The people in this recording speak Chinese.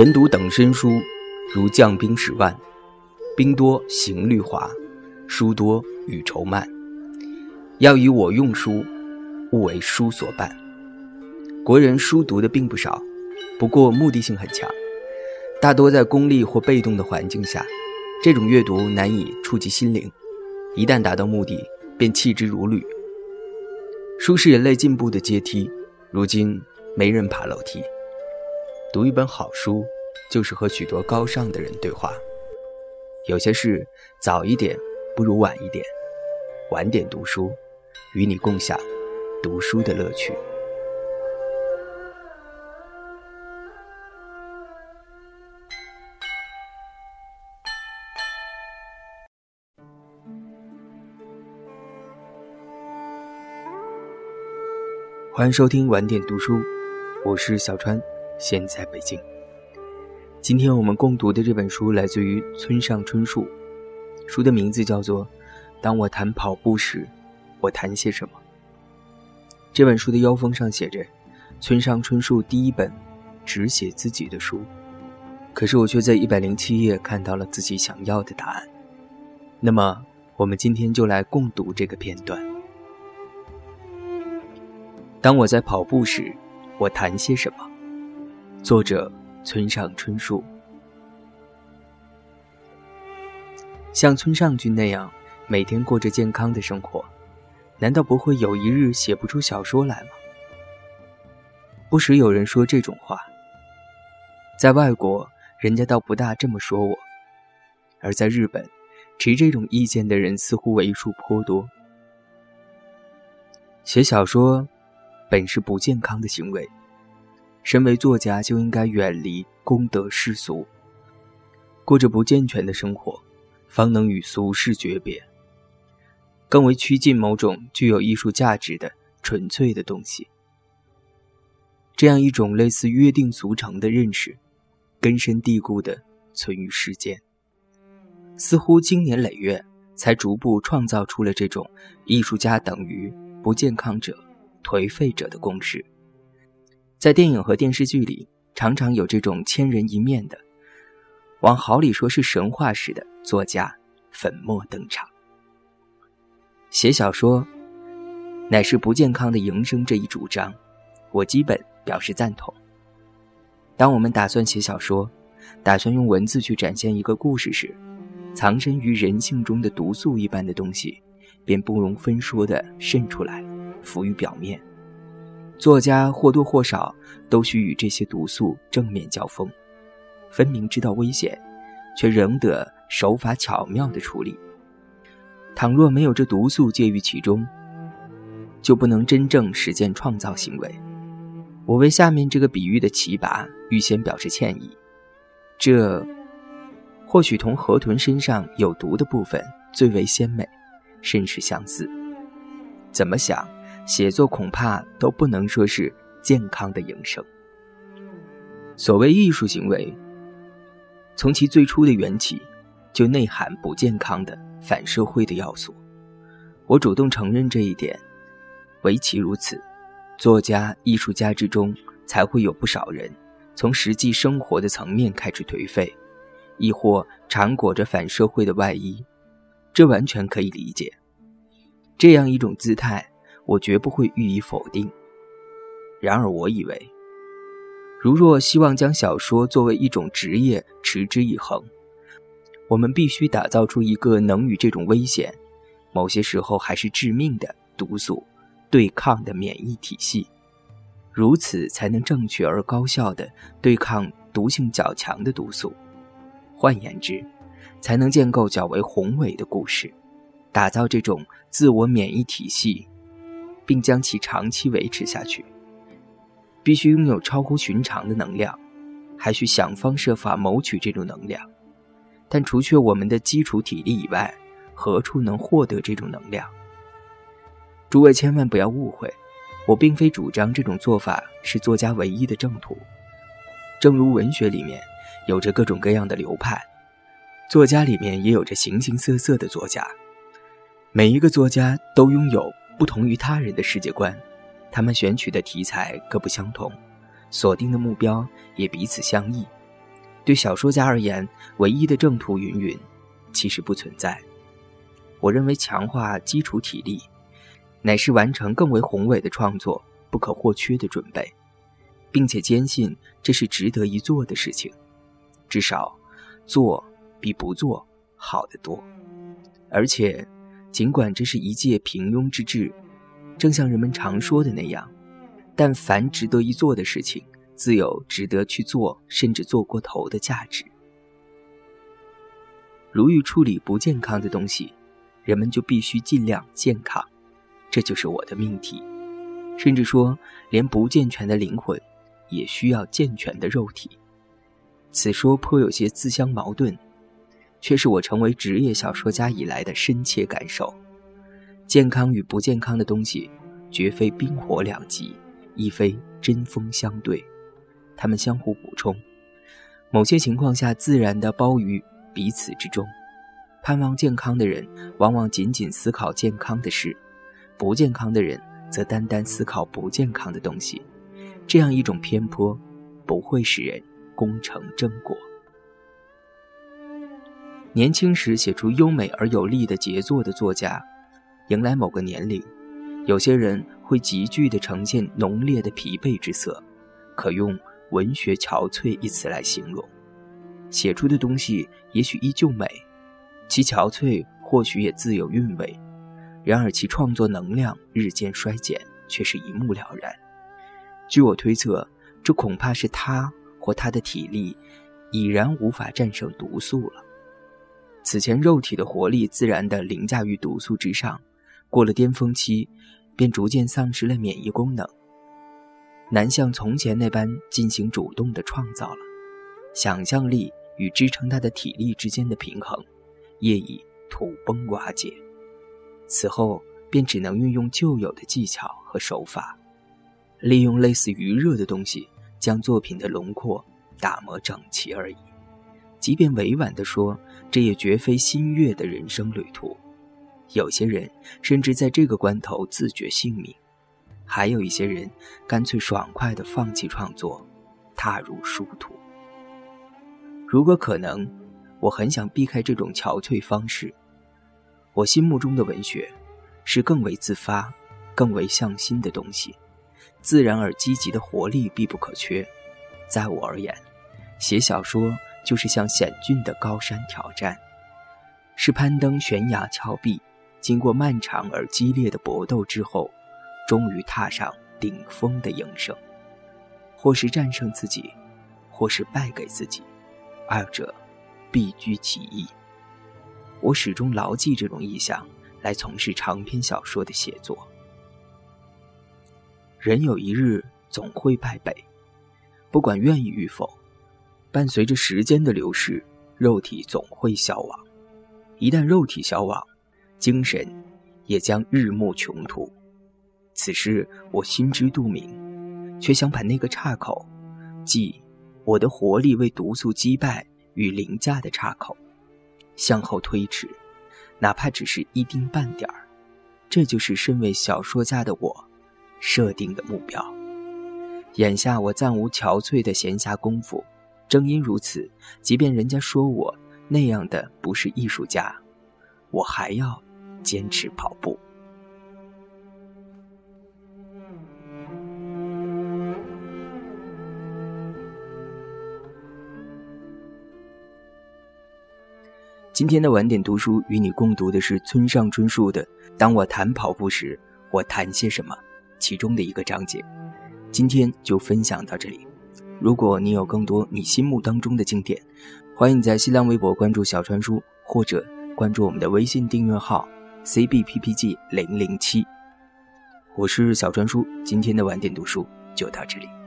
人读等身书，如将兵十万，兵多行律滑，书多语愁慢。要以我用书，勿为书所绊。国人书读的并不少，不过目的性很强，大多在功利或被动的环境下，这种阅读难以触及心灵。一旦达到目的，便弃之如履。书是人类进步的阶梯，如今没人爬楼梯。读一本好书，就是和许多高尚的人对话。有些事早一点不如晚一点，晚点读书，与你共享读书的乐趣。欢迎收听晚点读书，我是小川。现在北京。今天我们共读的这本书来自于村上春树，书的名字叫做《当我谈跑步时，我谈些什么》。这本书的腰封上写着“村上春树第一本只写自己的书”，可是我却在一百零七页看到了自己想要的答案。那么，我们今天就来共读这个片段。当我在跑步时，我谈些什么？作者村上春树，像村上君那样每天过着健康的生活，难道不会有一日写不出小说来吗？不时有人说这种话，在外国人家倒不大这么说我，而在日本，持这种意见的人似乎为数颇多。写小说本是不健康的行为。身为作家，就应该远离功德世俗，过着不健全的生活，方能与俗世诀别，更为趋近某种具有艺术价值的纯粹的东西。这样一种类似约定俗成的认识，根深蒂固的存于世间，似乎经年累月才逐步创造出了这种艺术家等于不健康者、颓废者的共识。在电影和电视剧里，常常有这种千人一面的，往好里说是神话式的作家粉墨登场。写小说，乃是不健康的营生这一主张，我基本表示赞同。当我们打算写小说，打算用文字去展现一个故事时，藏身于人性中的毒素一般的东西，便不容分说的渗出来，浮于表面。作家或多或少都需与这些毒素正面交锋，分明知道危险，却仍得手法巧妙的处理。倘若没有这毒素介于其中，就不能真正实践创造行为。我为下面这个比喻的奇拔预先表示歉意。这或许同河豚身上有毒的部分最为鲜美，甚是相似。怎么想？写作恐怕都不能说是健康的营生。所谓艺术行为，从其最初的缘起，就内涵不健康的反社会的要素。我主动承认这一点。唯其如此，作家、艺术家之中才会有不少人，从实际生活的层面开始颓废，亦或常裹着反社会的外衣。这完全可以理解。这样一种姿态。我绝不会予以否定。然而，我以为，如若希望将小说作为一种职业持之以恒，我们必须打造出一个能与这种危险，某些时候还是致命的毒素对抗的免疫体系，如此才能正确而高效的对抗毒性较强的毒素。换言之，才能建构较为宏伟的故事，打造这种自我免疫体系。并将其长期维持下去，必须拥有超乎寻常的能量，还需想方设法谋取这种能量。但除却我们的基础体力以外，何处能获得这种能量？诸位千万不要误会，我并非主张这种做法是作家唯一的正途。正如文学里面有着各种各样的流派，作家里面也有着形形色色的作家，每一个作家都拥有。不同于他人的世界观，他们选取的题材各不相同，锁定的目标也彼此相异，对小说家而言，唯一的正途云云，其实不存在。我认为强化基础体力，乃是完成更为宏伟的创作不可或缺的准备，并且坚信这是值得一做的事情。至少，做比不做好得多。而且，尽管这是一介平庸之志，正像人们常说的那样，但凡值得一做的事情，自有值得去做，甚至做过头的价值。如欲处理不健康的东西，人们就必须尽量健康，这就是我的命题。甚至说，连不健全的灵魂，也需要健全的肉体。此说颇有些自相矛盾。却是我成为职业小说家以来的深切感受。健康与不健康的东西，绝非冰火两极，亦非针锋相对，它们相互补充。某些情况下，自然的包于彼此之中。盼望健康的人，往往仅仅思考健康的事；不健康的人，则单单思考不健康的东西。这样一种偏颇，不会使人功成正果。年轻时写出优美而有力的杰作的作家，迎来某个年龄，有些人会急剧地呈现浓烈的疲惫之色，可用“文学憔悴”一词来形容。写出的东西也许依旧美，其憔悴或许也自有韵味，然而其创作能量日渐衰减，却是一目了然。据我推测，这恐怕是他或他的体力已然无法战胜毒素了。此前肉体的活力自然地凌驾于毒素之上，过了巅峰期，便逐渐丧失了免疫功能，难像从前那般进行主动的创造了。想象力与支撑他的体力之间的平衡，业已土崩瓦解。此后便只能运用旧有的技巧和手法，利用类似余热的东西，将作品的轮廓打磨整齐而已。即便委婉地说，这也绝非新月的人生旅途。有些人甚至在这个关头自绝性命，还有一些人干脆爽快地放弃创作，踏入殊途。如果可能，我很想避开这种憔悴方式。我心目中的文学，是更为自发、更为向心的东西，自然而积极的活力必不可缺。在我而言，写小说。就是向险峻的高山挑战，是攀登悬崖峭壁，经过漫长而激烈的搏斗之后，终于踏上顶峰的营生，或是战胜自己，或是败给自己，二者必居其一。我始终牢记这种意向，来从事长篇小说的写作。人有一日总会败北，不管愿意与否。伴随着时间的流逝，肉体总会消亡。一旦肉体消亡，精神也将日暮穷途。此时我心知肚明，却想把那个岔口，即我的活力为毒素击败与凌驾的岔口，向后推迟，哪怕只是一丁半点儿。这就是身为小说家的我设定的目标。眼下我暂无憔悴的闲暇功夫。正因如此，即便人家说我那样的不是艺术家，我还要坚持跑步。今天的晚点读书与你共读的是村上春树的《当我谈跑步时，我谈些什么》其中的一个章节。今天就分享到这里。如果你有更多你心目当中的经典，欢迎在新浪微博关注小川叔，或者关注我们的微信订阅号 cbppg 零零七。我是小川叔，今天的晚点读书就到这里。